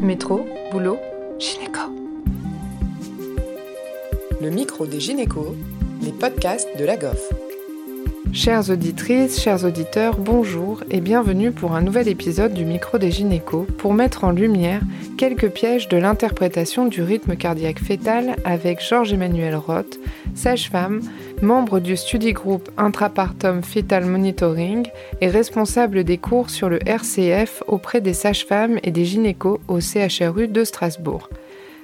Métro, boulot, gynéco. Le micro des gynécos, les podcasts de la GOF. Chères auditrices, chers auditeurs, bonjour et bienvenue pour un nouvel épisode du micro des gynécos pour mettre en lumière quelques pièges de l'interprétation du rythme cardiaque fœtal avec Georges-Emmanuel Roth, sage-femme, membre du study group Intrapartum Fetal Monitoring et responsable des cours sur le RCF auprès des sages-femmes et des gynécos au CHRU de Strasbourg.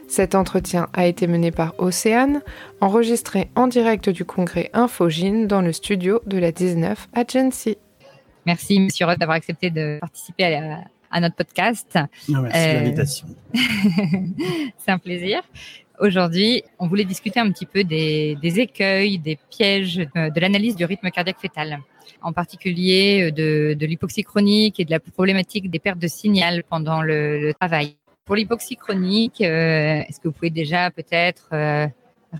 Cet entretien a été mené par Océane, enregistré en direct du congrès Infogine dans le studio de la 19 Agency. Merci, Monsieur Roth, d'avoir accepté de participer à, notre podcast. Ah, merci de l'invitation. C'est un plaisir. Aujourd'hui, on voulait discuter un petit peu des, écueils, des pièges de, l'analyse du rythme cardiaque fœtal, en particulier de, l'hypoxie chronique et de la problématique des pertes de signal pendant le, travail. Pour l'hypoxie chronique, euh, est-ce que vous pouvez déjà peut-être euh,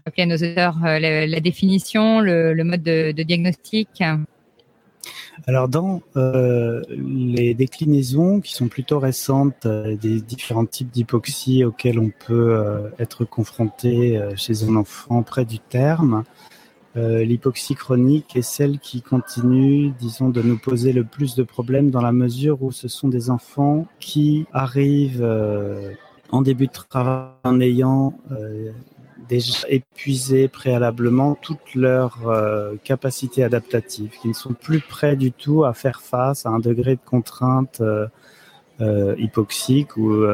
rappeler à nos auditeurs euh, la, définition, le, mode de diagnostic? Alors dans les déclinaisons qui sont plutôt récentes des différents types d'hypoxie auxquels on peut être confronté chez un enfant près du terme, l'hypoxie chronique est celle qui continue, disons, de nous poser le plus de problèmes dans la mesure où ce sont des enfants qui arrivent en début de travail en ayant déjà épuisé préalablement toutes leurs euh, capacités adaptatives, qui ne sont plus prêts du tout à faire face à un degré de contrainte euh, euh, hypoxique ou,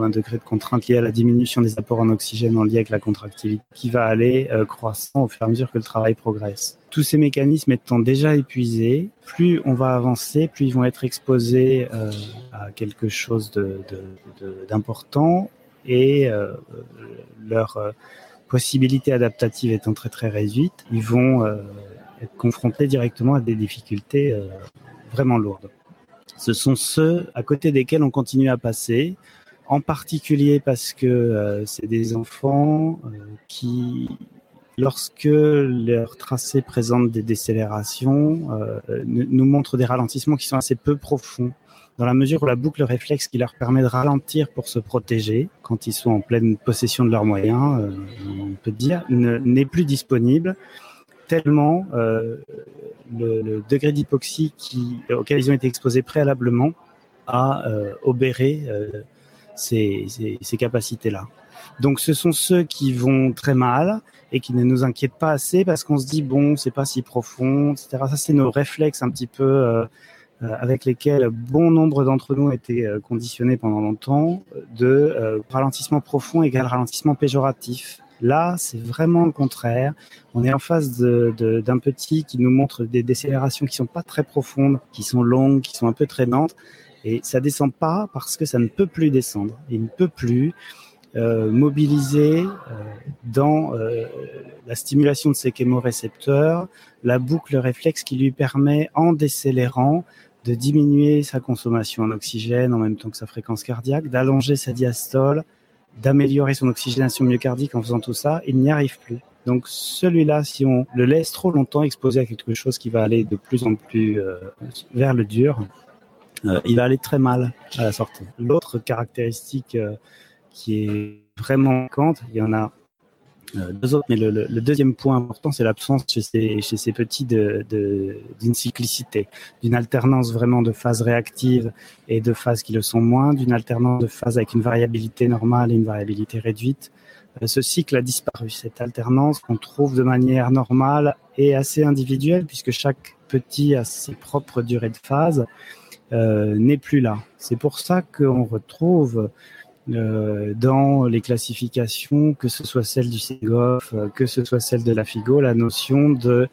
un degré de contrainte lié à la diminution des apports en oxygène en lien avec la contractilité, qui va aller croissant au fur et à mesure que le travail progresse. Tous ces mécanismes étant déjà épuisés, plus on va avancer, plus ils vont être exposés à quelque chose d'important et euh, leur euh, possibilité adaptative étant très très réduite, ils vont euh, être confrontés directement à des difficultés vraiment lourdes. Ce sont ceux à côté desquels on continue à passer, en particulier parce que c'est des enfants qui, lorsque leur tracé présente des décélérations, nous montrent des ralentissements qui sont assez peu profonds dans la mesure où la boucle réflexe qui leur permet de ralentir pour se protéger quand ils sont en pleine possession de leurs moyens, euh, on peut dire, n'est plus disponible tellement euh, le, degré d'hypoxie auquel ils ont été exposés préalablement a euh, obéré ces, ces capacités-là. Donc ce sont ceux qui vont très mal et qui ne nous inquiètent pas assez parce qu'on se dit bon c'est pas si profond, etc. Ça c'est nos réflexes un petit peu euh, avec lesquels bon nombre d'entre nous étaient euh, conditionnés pendant longtemps, de euh, ralentissement profond égale ralentissement péjoratif. Là, c'est vraiment le contraire. On est en face d'un petit qui nous montre des décélérations qui sont pas très profondes, qui sont longues, qui sont un peu traînantes. Et ça descend pas parce que ça ne peut plus descendre. Il ne peut plus euh, mobiliser euh, dans euh, la stimulation de ces chémorécepteurs la boucle réflexe qui lui permet, en décélérant, de diminuer sa consommation en oxygène en même temps que sa fréquence cardiaque, d'allonger sa diastole, d'améliorer son oxygénation myocardique en faisant tout ça, il n'y arrive plus. Donc celui-là, si on le laisse trop longtemps exposé à quelque chose qui va aller de plus en plus euh, vers le dur, euh, il va aller très mal à la sortie. L'autre caractéristique euh, qui est vraiment manquante, il y en a autres, mais le, deuxième point important, c'est l'absence chez ces, petits d'une de, cyclicité, d'une alternance vraiment de phases réactives et de phases qui le sont moins, d'une alternance de phases avec une variabilité normale et une variabilité réduite. Euh, ce cycle a disparu, cette alternance qu'on trouve de manière normale et assez individuelle, puisque chaque petit a ses propres durées de phase, euh, n'est plus là. C'est pour ça qu'on retrouve euh, dans les classifications, que ce soit celle du CEGOF, euh, que ce soit celle de la FIGO, la notion de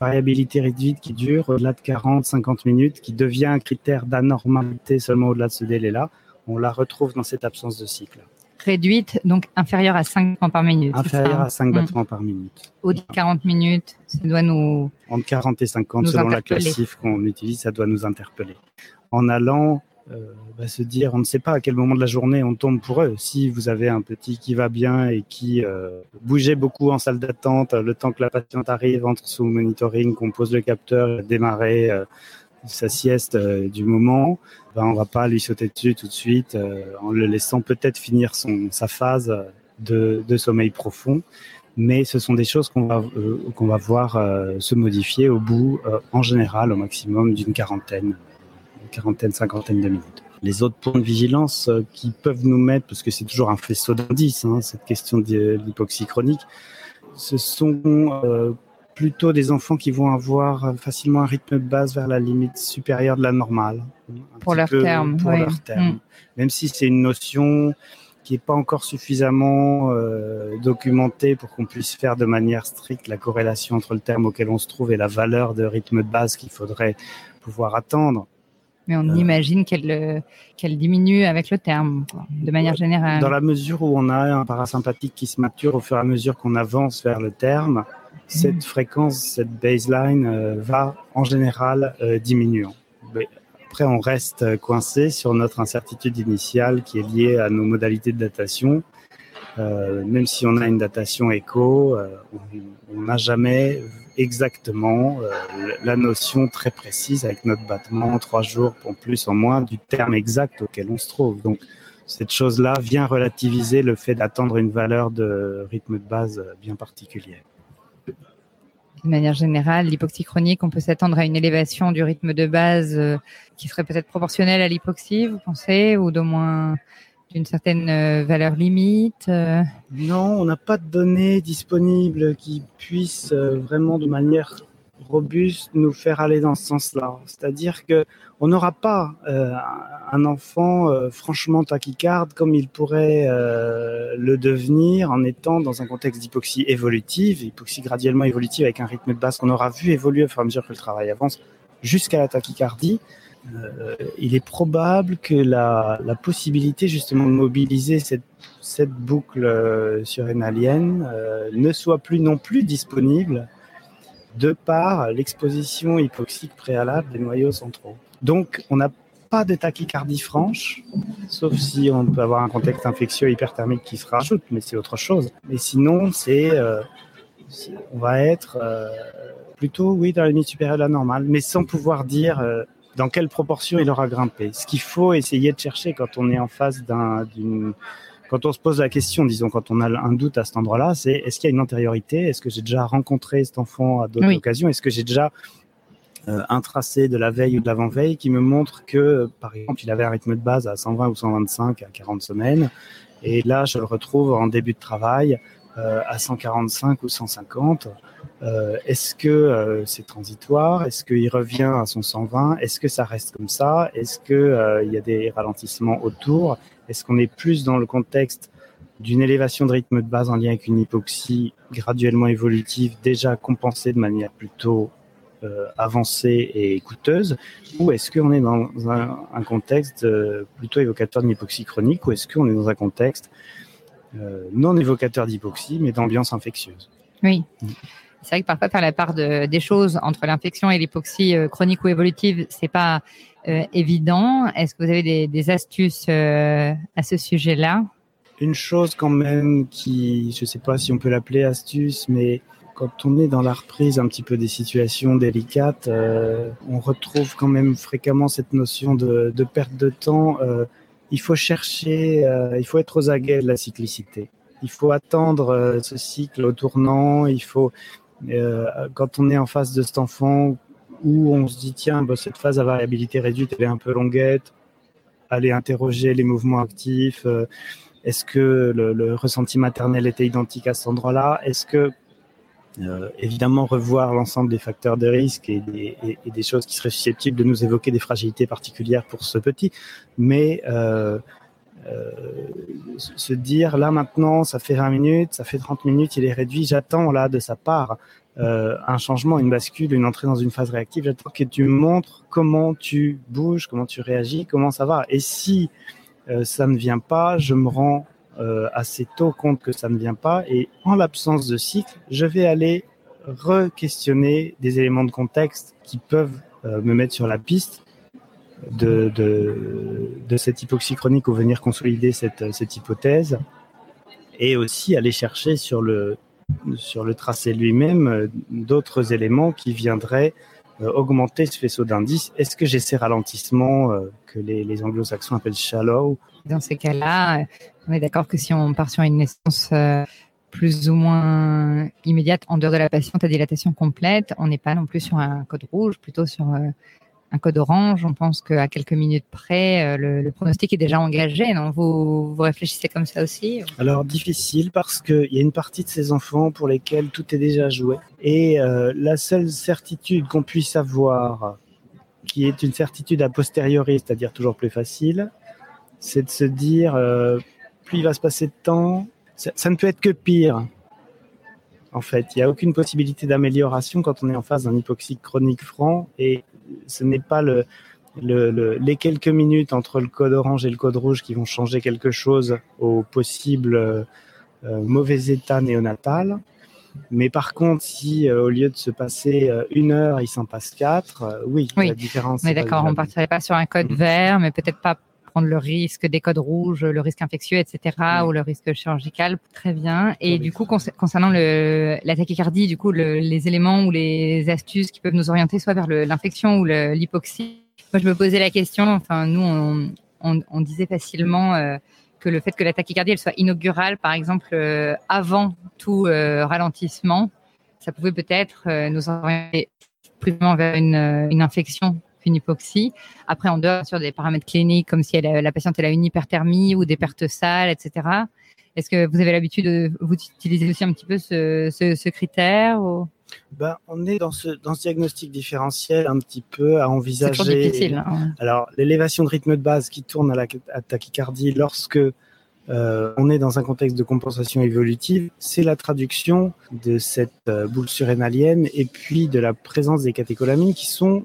variabilité réduite qui dure au-delà de 40-50 minutes, qui devient un critère d'anormalité seulement au-delà de ce délai-là, on la retrouve dans cette absence de cycle. Réduite, donc inférieure à 5 battements par minute. Inférieure à 5 battements par minute. Au-delà de 40 minutes, ça doit nous. Entre 40 et 50, selon la classif qu'on utilise, ça doit nous interpeller. En allant euh, bah, se dire on ne sait pas à quel moment de la journée on tombe pour eux. Si vous avez un petit qui va bien et qui euh, bougeait beaucoup en salle d'attente, le temps que la patiente arrive, entre sous monitoring, qu'on pose le capteur, démarrer, euh, sa sieste du moment, ben, on va pas lui sauter dessus tout de suite en le laissant peut-être finir son, sa phase de, de sommeil profond mais ce sont des choses qu'on va, euh, va voir euh, se modifier au bout, euh, en général, au maximum d'une quarantaine, quarantaine, cinquantaine de minutes. Les autres points de vigilance qui peuvent nous mettre, parce que c'est toujours un faisceau d'indices, hein, cette question de l'hypoxie chronique, ce sont plutôt des enfants qui vont avoir facilement un rythme de base vers la limite supérieure de la normale. Pour leur terme. Pour leur terme. Mm. Même si c'est une notion qui n'est pas encore suffisamment euh, documenté pour qu'on puisse faire de manière stricte la corrélation entre le terme auquel on se trouve et la valeur de rythme de base qu'il faudrait pouvoir attendre. Mais on euh, imagine qu'elle euh, diminue avec le terme, de manière générale. Dans la mesure où on a un parasympathique qui se mature au fur et à mesure qu'on avance vers le terme, cette mmh. fréquence, cette baseline va en général diminuant après, on reste coincé sur notre incertitude initiale qui est liée à nos modalités de datation. Euh, même si on a une datation euh, on n'a jamais exactement euh, la notion très précise avec notre battement, trois jours en plus, en moins, du terme exact auquel on se trouve. Donc, cette chose-là vient relativiser le fait d'attendre une valeur de rythme de base bien particulière de manière générale, l'hypoxie chronique, on peut s'attendre à une élévation du rythme de base euh, qui serait peut-être proportionnelle à l'hypoxie, vous pensez, ou d'au moins d'une certaine euh, valeur limite euh? Non, on n'a pas de données disponibles qui puissent vraiment de manière robuste nous faire aller dans ce sens-là. C'est-à-dire que on n'aura pas euh, un enfant euh, franchement tachycarde comme il pourrait euh, le devenir en étant dans un contexte d'hypoxie évolutive, hypoxie graduellement évolutive avec un rythme de base qu'on aura vu évoluer au fur et à mesure que le travail avance jusqu'à la tachycardie. Il est probable que la, possibilité justement de mobiliser cette, boucle surrénalienne ne soit plus non plus disponible de par l'exposition hypoxique préalable des noyaux centraux. Donc, on n'a pas de tachycardie franche, sauf si on peut avoir un contexte infectieux hyperthermique qui se rajoute, mais c'est autre chose. Mais sinon, c'est, euh, on va être euh, plutôt, oui, dans la limite supérieure de la normale, mais sans pouvoir dire euh, dans quelle proportion il aura grimpé. Ce qu'il faut essayer de chercher quand on est en face d'une quand on se pose la question, disons, quand on a un doute à cet endroit-là, c'est est-ce qu'il y a une antériorité? Est-ce que j'ai déjà rencontré cet enfant à d'autres occasions? Est-ce que j'ai déjà euh, un tracé de la veille ou de l'avant-veille qui me montre que, par exemple, il avait un rythme de base à 120 ou 125 à 40 semaines, et là, je le retrouve en début de travail à 145 ou 150. Euh, est-ce que c'est transitoire? Est-ce qu'il revient à son 120 Est-ce que ça reste comme ça? Est-ce qu'il y a des ralentissements autour? Est-ce qu'on est plus dans le contexte d'une élévation de rythme de base en lien avec une hypoxie graduellement évolutive déjà compensée de manière plutôt euh, avancée et coûteuse, ou est-ce qu'on est dans un, contexte euh, plutôt évocateur d'une hypoxie chronique, ou est-ce qu'on est dans un contexte euh, non évocateur d'hypoxie, mais d'ambiance infectieuse Oui. Mm. C'est vrai que parfois faire la part des choses entre l'infection et l'hypoxie chronique ou évolutive, c'est pas évident. Est-ce que vous avez des, des astuces à ce sujet-là? Une chose quand même qui, je ne sais pas si on peut l'appeler astuce, mais quand on est dans la reprise un petit peu des situations délicates, euh, on retrouve quand même fréquemment cette notion de, perte de temps. Euh, il faut chercher, euh, il faut être aux aguets de la cyclicité. Il faut attendre ce cycle au tournant. Il faut, quand on est en face de cet enfant où on se dit tiens, bah, cette phase à variabilité réduite, elle est un peu longuette, aller interroger les mouvements actifs. Est-ce que le, le, ressenti maternel était identique à cet endroit-là? Est-ce que euh, évidemment revoir l'ensemble des facteurs de risque et des, choses qui seraient susceptibles de nous évoquer des fragilités particulières pour ce petit, mais euh, euh, se dire là maintenant, ça fait 20 minutes, ça fait 30 minutes, il est réduit, j'attends là de sa part un changement, une bascule, une entrée dans une phase réactive, j'attends que tu montres comment tu bouges, comment tu réagis, comment ça va. Et si ça ne vient pas, je me rends euh, assez tôt compte que ça ne vient pas et en l'absence de cycle, je vais aller re-questionner des éléments de contexte qui peuvent euh, me mettre sur la piste de, de, cette hypoxie chronique ou venir consolider cette, cette hypothèse et aussi aller chercher sur le, sur le tracé lui-même euh, d'autres éléments qui viendraient augmenter ce faisceau d'indices. Est-ce que j'ai ces ralentissements que les anglo-saxons appellent shallow Dans ces cas-là, on est d'accord que si on part sur une naissance plus ou moins immédiate en dehors de la patiente à dilatation complète, on n'est pas non plus sur un code rouge, plutôt sur un code orange. On pense qu'à quelques minutes près, euh, le, pronostic est déjà engagé. Vous, vous réfléchissez comme ça aussi? Alors difficile parce qu'il y a une partie de ces enfants pour lesquels tout est déjà joué. Et euh, la seule certitude qu'on puisse avoir, qui est une certitude a posteriori, c'est-à-dire toujours plus facile, c'est de se dire, euh, plus il va se passer de temps, ça, ça ne peut être que pire en fait. Il n'y a aucune possibilité d'amélioration quand on est en face d'un hypoxique chronique franc et ce n'est pas le, les quelques minutes entre le code orange et le code rouge qui vont changer quelque chose au possible euh, mauvais état néonatal. Mais par contre, si euh, au lieu de se passer euh, une heure, il s'en passe quatre, oui, la différence. Mais d'accord, on ne partirait pas sur un code vert, mais peut-être pas prendre le risque des codes rouges, le risque infectieux, etc., ou le risque chirurgical. Très bien. Et du coup, concernant le, la tachycardie, du coup, les éléments ou les astuces qui peuvent nous orienter soit vers l'infection ou l'hypoxie. Moi, je me posais la question. Enfin, nous, on, on, disait facilement euh, que le fait que la tachycardie elle soit inaugurale, par exemple, euh, avant tout euh, ralentissement, ça pouvait peut-être nous orienter plus vers une, une infection une hypoxie. Après, en dehors sur des paramètres cliniques, comme si elle, la patiente elle a une hyperthermie ou des pertes sales, etc. Est-ce que vous avez l'habitude de vous utiliser aussi un petit peu ce, critère ben, on est dans ce, dans ce diagnostic différentiel un petit peu à envisager. C'est difficile. Hein. Alors, l'élévation de rythme de base qui tourne à la tachycardie lorsque euh, on est dans un contexte de compensation évolutive, c'est la traduction de cette euh, boule surrénalienne et puis de la présence des catécholamines qui sont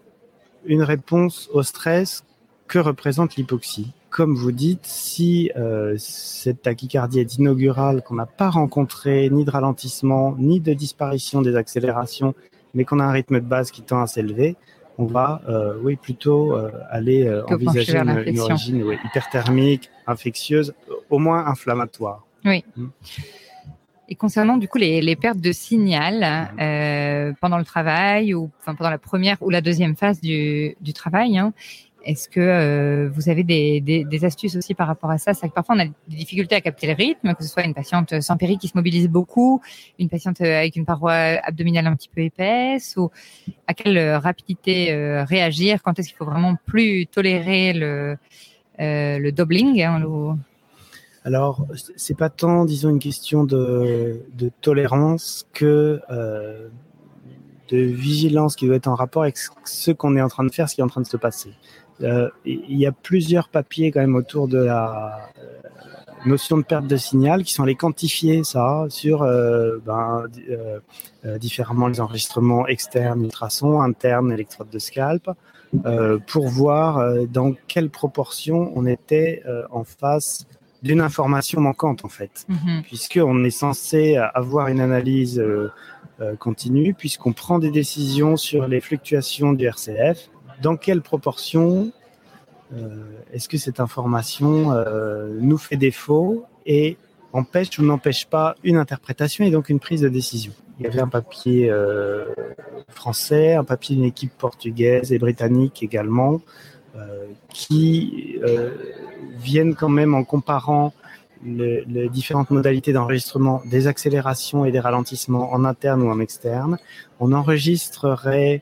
une réponse au stress que représente l'hypoxie. Comme vous dites, si euh, cette tachycardie est inaugurale, qu'on n'a pas rencontré ni de ralentissement, ni de disparition des accélérations, mais qu'on a un rythme de base qui tend à s'élever, on va euh, oui, plutôt euh, aller envisager une, origine hyperthermique, infectieuse, au moins inflammatoire. Oui. Hmm. Et concernant du coup les, pertes de signal euh, pendant le travail ou enfin, pendant la première ou la deuxième phase du, travail, hein, est-ce que euh, vous avez des, astuces aussi par rapport à ça? C'est que parfois on a des difficultés à capter le rythme, que ce soit une patiente sans péri qui se mobilise beaucoup, une patiente avec une paroi abdominale un petit peu épaisse, ou à quelle rapidité euh, réagir? Quand est-ce qu'il faut vraiment plus tolérer le, le doubling hein, alors, c'est pas tant, disons, une question de, tolérance que euh, de vigilance qui doit être en rapport avec ce qu'on est en train de faire, ce qui est en train de se passer. Euh, il y a plusieurs papiers quand même autour de la euh, notion de perte de signal qui sont allés quantifier ça sur ben, différemment les enregistrements externes, ultrasons, internes, électrodes de scalp, pour voir dans quelle proportion on était en face d'une information manquante en fait, mhm. puisqu'on est censé avoir une analyse euh, euh, continue, puisqu'on prend des décisions sur les fluctuations du RCF. Dans quelle proportion euh, est-ce que cette information nous fait défaut et empêche ou n'empêche pas une interprétation et donc une prise de décision? Il y avait un papier français, un papier d'une équipe portugaise et britannique également, qui viennent quand même en comparant les différentes modalités d'enregistrement des accélérations et des ralentissements en interne ou en externe, on enregistrerait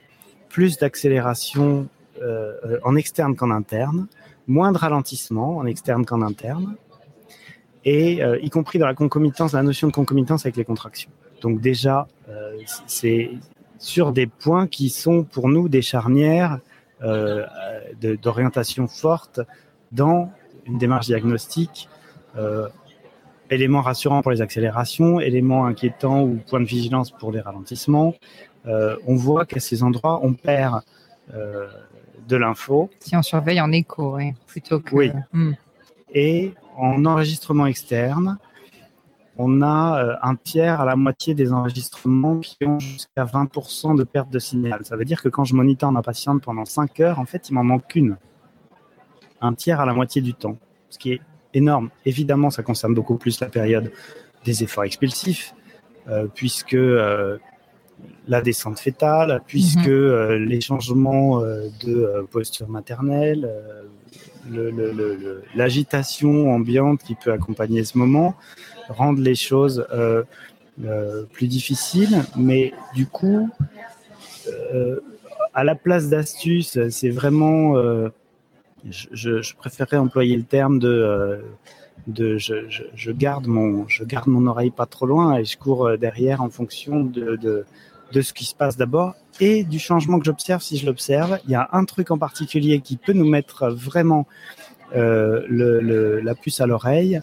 plus d'accélération euh, en externe qu'en interne, moins de ralentissement en externe qu'en interne, et euh, y compris dans la concomitance, la notion de concomitance avec les contractions. Donc déjà, euh, c'est sur des points qui sont pour nous des charnières d'orientation forte dans une démarche diagnostique, euh, élément rassurant pour les accélérations, élément inquiétant ou point de vigilance pour les ralentissements. Euh, on voit qu'à ces endroits, on perd euh, de l'info. Si on surveille en écho, oui, plutôt que. Oui. Hmm. Et en enregistrement externe, on a un tiers à la moitié des enregistrements qui ont jusqu'à 20% de perte de signal. Ça veut dire que quand je monite ma patiente pendant 5 heures, en fait, il m'en manque qu'une un tiers à la moitié du temps, ce qui est énorme. Évidemment, ça concerne beaucoup plus la période des efforts expulsifs, euh, puisque euh, la descente fétale, puisque mhm. les changements de posture maternelle, l'agitation ambiante qui peut accompagner ce moment rendent les choses plus difficiles. Mais du coup, à la place d'astuces, c'est vraiment je, préférerais employer le terme de, euh, je, garde mon, je garde mon oreille pas trop loin et je cours euh, derrière en fonction de, ce qui se passe d'abord et du changement que j'observe si je l'observe. Il y a un truc en particulier qui peut nous mettre vraiment euh, la puce à l'oreille.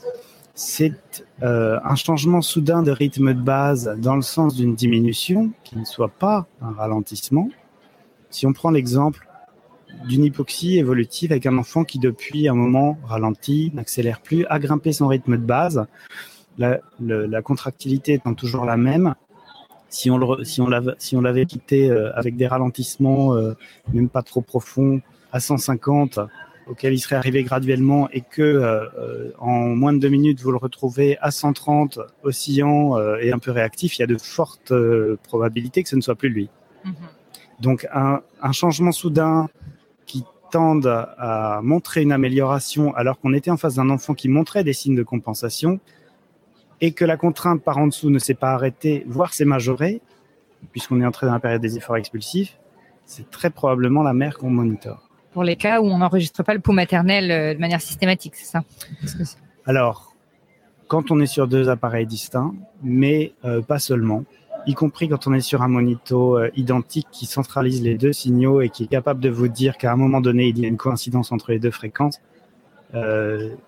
C'est euh, un changement soudain de rythme de base dans le sens d'une diminution qui ne soit pas un ralentissement. Si on prend l'exemple d'une hypoxie évolutive avec un enfant qui depuis un moment ralentit, n'accélère plus, a grimpé son rythme de base, la, la contractilité étant toujours la même. Si on l'avait quitté euh, avec des ralentissements euh, même pas trop profonds à 150 auquel il serait arrivé graduellement et que euh, en moins de deux minutes vous le retrouvez à 130 oscillant et un peu réactif, il y a de fortes probabilités que ce ne soit plus lui. Mm-hmm. Donc un, un, changement soudain qui tendent à montrer une amélioration alors qu'on était en face d'un enfant qui montrait des signes de compensation et que la contrainte par en dessous ne s'est pas arrêtée, voire s'est majorée, puisqu'on est entré dans la période des efforts expulsifs, c'est très probablement la mère qu'on monitore. Pour les cas où on n'enregistre pas le pouls maternel euh, de manière systématique, c'est ça? Alors, quand on est sur deux appareils distincts, mais euh, pas seulement y compris quand on est sur un monito euh, identique qui centralise les deux signaux et qui est capable de vous dire qu'à un moment donné, il y a une coïncidence entre les deux fréquences.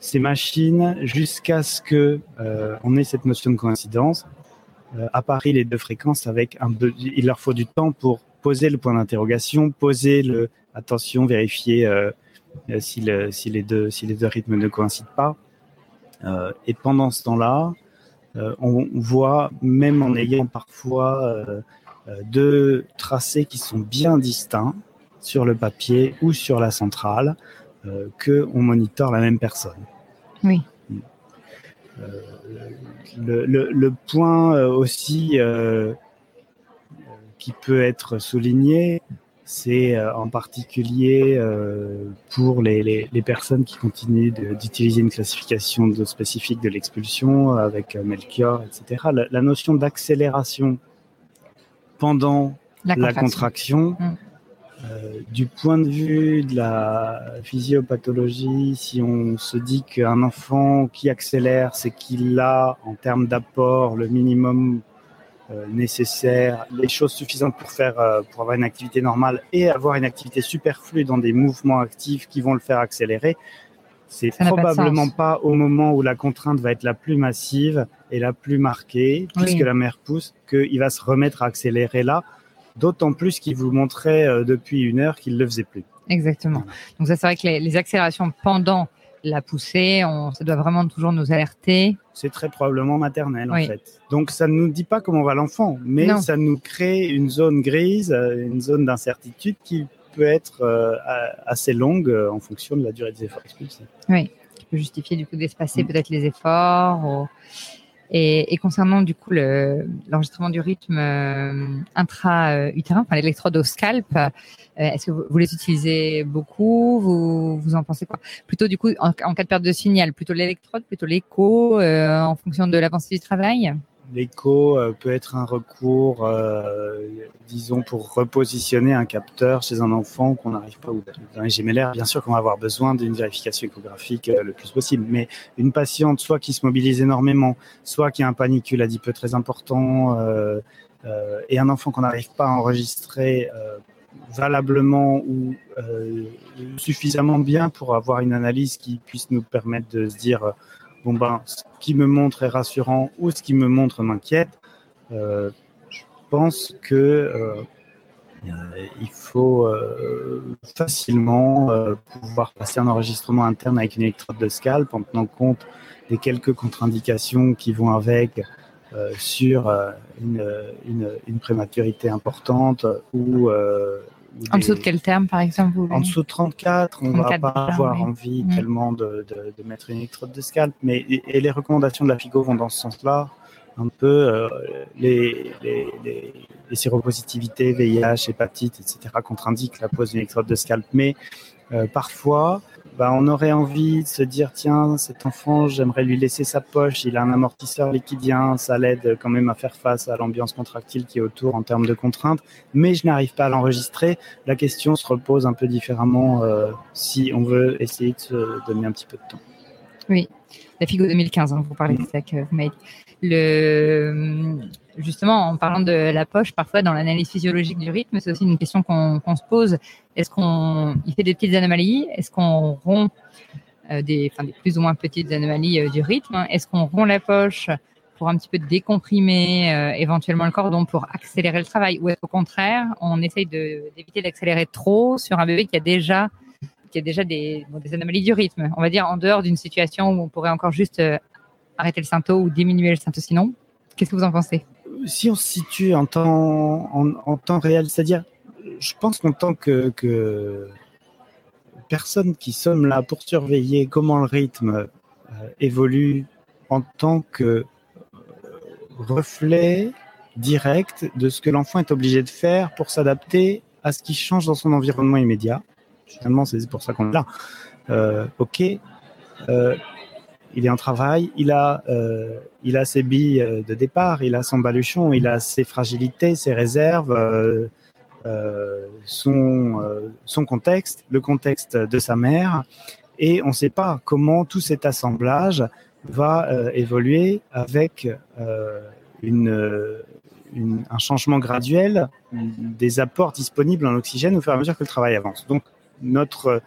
Ces machines, jusqu'à ce que on ait cette notion de coïncidence, euh, apparient les deux fréquences avec un. Il leur faut du temps pour poser le point d'interrogation, poser le attention, vérifier euh, si, le, si les deux si les deux rythmes ne coïncident pas. et pendant ce temps-là, euh, on voit, même en ayant parfois euh, euh, deux tracés qui sont bien distincts sur le papier ou sur la centrale, que on monitore la même personne. Oui. Le, point aussi qui peut être souligné, c'est euh, en particulier euh, pour les, les, les, personnes qui continuent d'utiliser une classification de spécifique de l'expulsion avec euh, Melchior, etc. La, la notion d'accélération pendant la contraction, mm. euh, du point de vue de la physiopathologie, si on se dit qu'un enfant qui accélère, c'est qu'il a, en termes d'apport, le minimum nécessaires, les choses suffisantes pour faire, euh, pour avoir une activité normale et avoir une activité superflue dans des mouvements actifs qui vont le faire accélérer, c'est probablement pas, au moment où la contrainte va être la plus massive et la plus marquée, puisque la mère pousse, qu'il va se remettre à accélérer là. D'autant plus qu'il vous montrait euh, depuis une heure qu'il le faisait plus. Exactement. Donc ça, c'est vrai que les, les accélérations pendant la poussée, on, ça doit vraiment toujours nous alerter. C'est très probablement maternel en fait. Donc ça ne nous dit pas comment va l'enfant, mais ça nous crée une zone grise, euh, une zone d'incertitude qui peut être euh, assez longue euh, en fonction de la durée des efforts expulsés. Oui, qui peut justifier du coup d'espacer mm. peut-être les efforts. Et, concernant du coup l'enregistrement du rythme intra-utérin, enfin l'électrode au scalp, est-ce que vous, les utilisez beaucoup? Vous, vous en pensez quoi? Plutôt du coup en, cas de perte de signal, plutôt l'électrode, plutôt l'écho, en fonction de l'avancée du travail? L'écho euh, peut être un recours, euh, disons, pour repositionner un capteur chez un enfant qu'on n'arrive pas ou dans les gémellaires. Bien sûr qu'on va avoir besoin d'une vérification échographique euh, le plus possible, mais une patiente soit qui se mobilise énormément, soit qui a un panicule adipeux très important, euh, euh, et un enfant qu'on n'arrive pas à enregistrer valablement ou suffisamment bien pour avoir une analyse qui puisse nous permettre de se dire bon ben, ce qui me montre est rassurant ou ce qui me montre m'inquiète, euh, je pense que euh, il faut euh, facilement euh, pouvoir passer un enregistrement interne avec une électrode de scalp en tenant compte des quelques contre-indications qui vont avec euh, sur une, une, une, prématurité importante ou en dessous de quel terme, par exemple En dessous de 34, on ne va pas avoir envie tellement de, de, de, mettre une électrode de scalp. Mais, et, les recommandations de la FIGO vont dans ce sens-là. un peu euh, les, les, les, les, séropositivités, VIH, hépatite, etc., contre-indiquent la pose d'une électrode de scalp. Mais euh, parfois, bah, on aurait envie de se dire tiens, cet enfant, j'aimerais lui laisser sa poche, il a un amortisseur liquidien, ça l'aide quand même à faire face à l'ambiance contractile qui est autour en termes de contraintes, mais je n'arrive pas à l'enregistrer. La question se repose un peu différemment euh, si on veut essayer de se donner un petit peu de temps. Oui, la FIGO 2015, hein, vous parlez de ça que vous m'avez le, justement, en parlant de la poche, parfois dans l'analyse physiologique du rythme, c'est aussi une question qu'on se pose. Est-ce qu'on, fait des petites anomalies? Est-ce qu'on rompt euh, des, plus ou moins petites anomalies euh, du rythme Est-ce qu'on rompt la poche pour un petit peu décomprimer euh, éventuellement le cordon pour accélérer le travail? Ou est-ce qu'au contraire, on essaye d'éviter d'accélérer trop sur un bébé qui a déjà qui a déjà des, des anomalies du rythme, on va dire en dehors d'une situation où on pourrait encore juste arrêter le symptôme ou diminuer le symptôme sinon Qu'est-ce que vous en pensez? Si on se situe en temps, réel, c'est-à-dire, je pense qu'en tant que, que personne qui sommes là pour surveiller comment le rythme euh, évolue en tant que euh, reflet direct de ce que l'enfant est obligé de faire pour s'adapter à ce qui change dans son environnement immédiat. Finalement, c'est pour ça qu'on est là. Euh, ok, il est en travail, il a, euh, il a ses billes euh, de départ, il a son baluchon, il a ses fragilités, ses réserves, euh, son, son contexte, le contexte de sa mère, et on ne sait pas comment tout cet assemblage va évoluer avec une, un changement graduel des apports disponibles en oxygène au fur et à mesure que le travail avance. Donc notre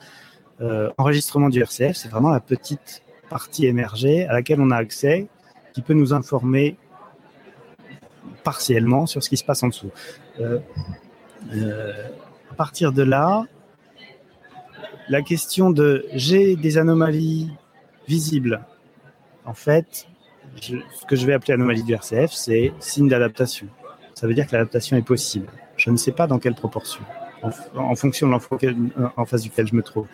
enregistrement du RCF, c'est vraiment la petite partie émergée à laquelle on a accès, qui peut nous informer partiellement sur ce qui se passe en dessous. Euh, euh, à partir de là, la question de j'ai des anomalies visibles. En fait, ce que je vais appeler anomalie du RCF, c'est signe d'adaptation. Ça veut dire que l'adaptation est possible. Je ne sais pas dans quelle proportion, en, en fonction de l'enfant en face duquel je me trouve.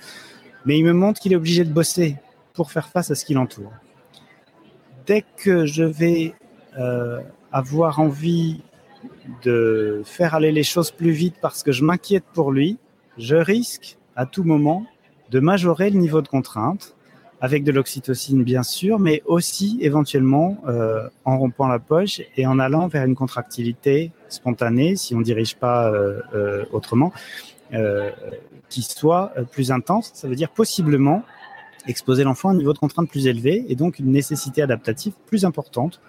Mais il me montre qu'il est obligé de bosser pour faire face à ce qui l'entoure. Dès que je vais euh, avoir envie de faire aller les choses plus vite parce que je m'inquiète pour lui, je risque à tout moment de majorer le niveau de contrainte avec de l'oxytocine bien sûr, mais aussi éventuellement euh, en rompant la poche et en allant vers une contractilité spontanée, si on ne dirige pas euh, autrement, qui soit plus intense. Ça veut dire possiblement exposer l'enfant à un niveau de contrainte plus élevé et donc une nécessité adaptative plus importante.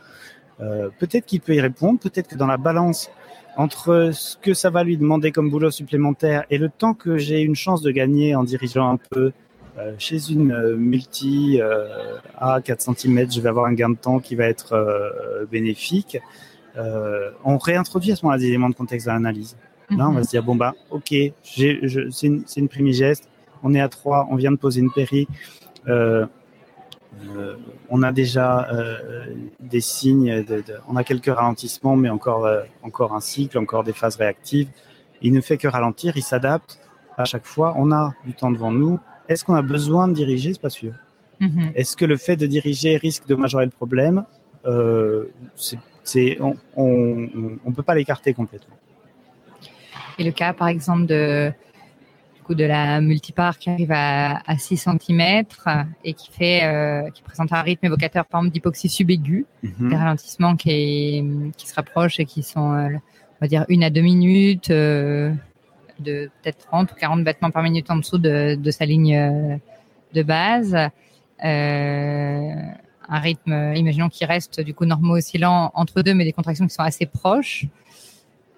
Euh, peut-être qu'il peut y répondre, peut-être que dans la balance entre ce que ça va lui demander comme boulot supplémentaire et le temps que j'ai une chance de gagner en dirigeant un peu euh, chez une euh, multi euh, à 4 cm, je vais avoir un gain de temps qui va être euh, bénéfique. Euh, on réintroduit à ce moment-là des éléments de contexte à l'analyse. Là, on va se dire, bon, bah, ok, c'est une, une primigeste, on est à 3, on vient de poser une péri, euh, euh, on a déjà euh, des signes, de, de, on a quelques ralentissements, mais encore, encore un cycle, encore des phases réactives. Il ne fait que ralentir, il s'adapte à chaque fois. On a du temps devant nous. Est-ce qu'on a besoin de diriger? C'est pas sûr. Mm -hmm. Est-ce que le fait de diriger risque de majorer le problème? C'est, On ne peut pas l'écarter complètement. Et le cas, par exemple, de de la multipart qui arrive à, à 6 cm et qui fait, euh, qui présente un rythme évocateur, par exemple, d'hypoxie subaiguë, mm -hmm. des ralentissements qui, qui se rapprochent et qui sont, euh, on va dire, une à deux minutes, euh, de peut-être 30 ou 40 battements par minute en dessous de, de sa ligne de base. Un rythme, imaginons qui reste du coup normaux oscillant entre deux, mais des contractions qui sont assez proches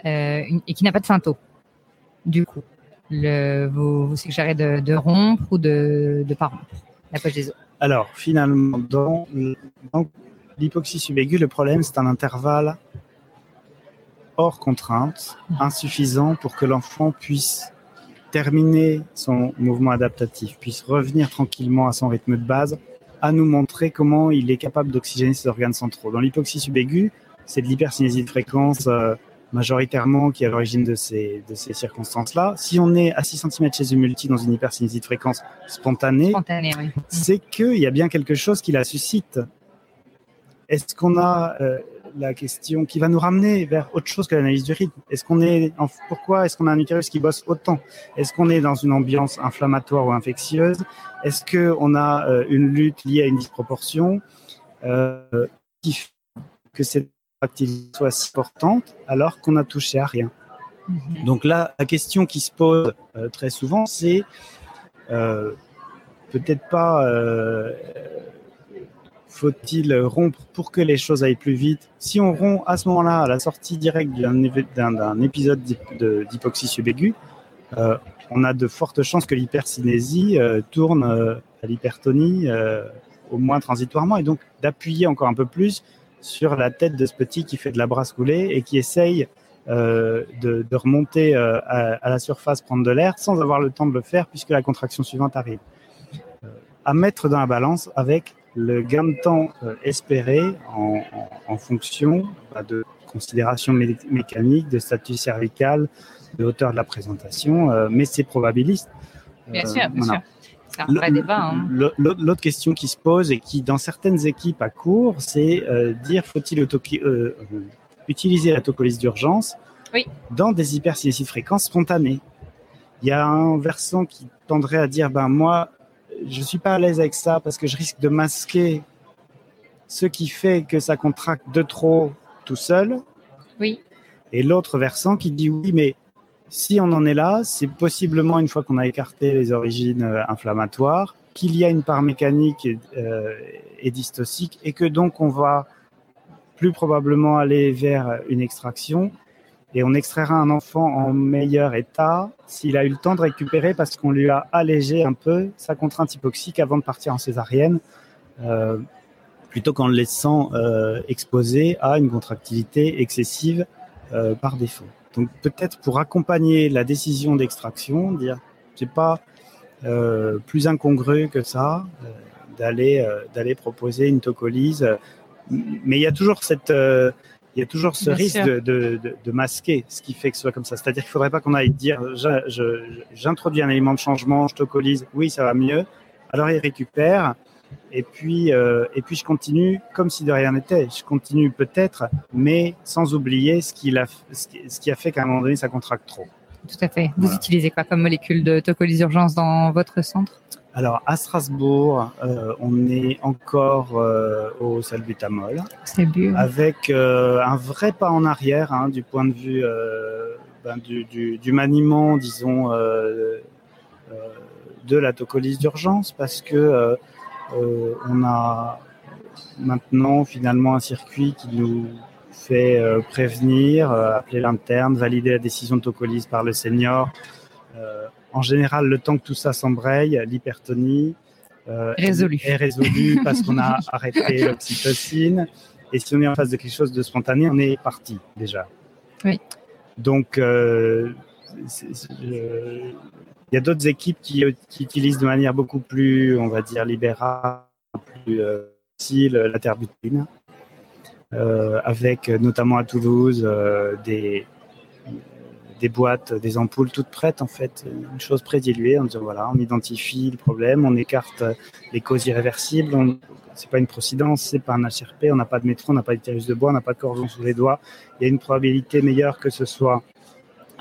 et qui n'a pas de symptômes, du coup le, vous, vous suggérez de, de, rompre ou de ne pas rompre la poche des os Alors, finalement, dans, dans l'hypoxie subaiguë, le problème, c'est un intervalle hors contrainte, insuffisant pour que l'enfant puisse terminer son mouvement adaptatif, puisse revenir tranquillement à son rythme de base, à nous montrer comment il est capable d'oxygéner ses organes centraux. Dans l'hypoxie subaiguë, c'est de l'hypercinésie de fréquence euh, majoritairement qui est à l'origine de ces, de ces circonstances-là. Si on est à 6 cm chez une multi dans une hypercinésie de fréquence spontanée, oui. c'est qu'il y a bien quelque chose qui la suscite. Est-ce qu'on a... Euh, la question qui va nous ramener vers autre chose que l'analyse du rythme? Est-ce qu'on est, en, pourquoi est-ce qu'on a un utérus qui bosse autant? Est-ce qu'on est dans une ambiance inflammatoire ou infectieuse? Est-ce qu'on a euh, une lutte liée à une disproportion? Euh, qui fait que cette activité soit si importante alors qu'on a touché à rien. Mhm. Donc là, la question qui se pose euh, très souvent, c'est euh, peut-être pas faut-il rompre pour que les choses aillent plus vite? Si on rompt à ce moment-là, à la sortie directe d'un épisode d'hypoxie subaiguë, euh, on a de fortes chances que l'hypercinésie euh, tourne euh, à l'hypertonie, au moins transitoirement, et donc d'appuyer encore un peu plus sur la tête de ce petit qui fait de la brasse coulée et qui essaye de, remonter à, à, la surface, prendre de l'air, sans avoir le temps de le faire, puisque la contraction suivante arrive. à mettre dans la balance avec le gain de temps euh, espéré en, fonction bah, de considérations mécaniques, de statut cervical, de hauteur de la présentation, euh, mais c'est probabiliste. Bien sûr, bien sûr. C'est un vrai débat. Hein. L'autre question qui se pose et qui, dans certaines équipes à court, c'est euh, dire faut-il utiliser l'autocolyse d'urgence oui. dans des hypercinésies de fréquence spontanées Il y a un versant qui tendrait à dire ben moi, je suis pas à l'aise avec ça parce que je risque de masquer ce qui fait que ça contracte de trop tout seul. Oui. Et l'autre versant qui dit oui, mais si on en est là, c'est possiblement une fois qu'on a écarté les origines euh, inflammatoires qu'il y a une part mécanique euh, et et que donc on va plus probablement aller vers une extraction et on extraira un enfant en meilleur état s'il a eu le temps de récupérer parce qu'on lui a allégé un peu sa contrainte hypoxique avant de partir en césarienne, euh, plutôt qu'en le laissant euh, exposé à une contractilité excessive par défaut. Donc peut-être pour accompagner la décision d'extraction, dire c'est pas euh, plus incongru que ça euh, d'aller euh, d'aller proposer une tocolyse, mais il y a toujours cette il y a toujours ce risque de, de, de, masquer ce qui fait que ce soit comme ça. C'est-à-dire qu'il ne faudrait pas qu'on aille dire j'introduis un élément de changement, je tocolise, oui, ça va mieux. Alors il récupère. Et puis, euh, et puis je continue comme si de rien n'était. Je continue peut-être, mais sans oublier ce, qui a, ce qui a fait qu'à un moment donné, ça contracte trop. Tout à fait. Vous utilisez quoi comme molécule de tocolyse urgence dans votre centre? Alors à Strasbourg, euh, on est encore euh, au salbutamol, avec euh, un vrai pas en arrière hein, du point de vue ben, du, du, du, maniement, disons, de la tocolyse d'urgence, parce que on a maintenant finalement un circuit qui nous fait prévenir, appeler l'interne, valider la décision de tocolyse par le senior en général, le temps que tout ça s'embraye, l'hypertonie euh, est résolue parce qu'on a arrêté l'oxytocine. Et si on est en face de quelque chose de spontané, on est parti déjà. Oui. Donc, euh, il y a d'autres équipes qui, utilisent de manière beaucoup plus, on va dire, libérale, plus euh, facile la terbutine, avec notamment à Toulouse des, boîtes, des ampoules toutes prêtes, en fait, une chose prédiluée en disant voilà, on identifie le problème, on écarte les causes irréversibles, c'est pas une procidence, c'est pas un HRP, on n'a pas de métro, on n'a pas d'utérus de bois, on n'a pas de cordon sous les doigts. Il y a une probabilité meilleure que ce soit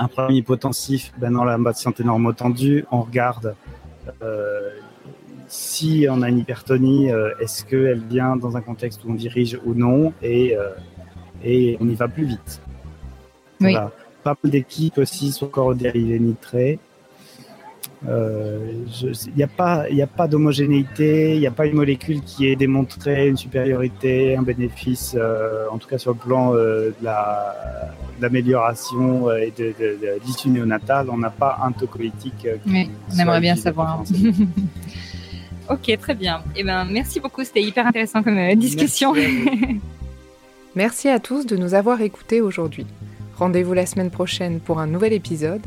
un problème hypotensif ben dans la base de santé normo tendue. On regarde euh, si on a une hypertonie, euh, est-ce qu'elle vient dans un contexte où on dirige ou non, et, euh, et on y va plus vite. Oui pas mal d'équipes aussi sont encore dérivés nitrés. Il n'y a pas, y a pas d'homogénéité, il n'y a pas une molécule qui ait démontré une supériorité, un bénéfice, en tout cas sur le plan de l'amélioration et de, l'issue néonatale. On n'a pas un tocolytique. Oui, on aimerait bien savoir. ok, très bien. Eh ben, merci beaucoup, c'était hyper intéressant comme discussion. merci à tous de nous avoir écoutés aujourd'hui. Rendez-vous la semaine prochaine pour un nouvel épisode.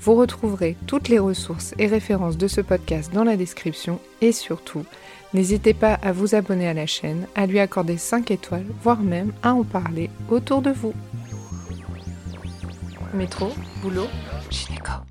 Vous retrouverez toutes les ressources et références de ce podcast dans la description et surtout, n'hésitez pas à vous abonner à la chaîne, à lui accorder 5 étoiles, voire même à en parler autour de vous. Métro, boulot, gynéco.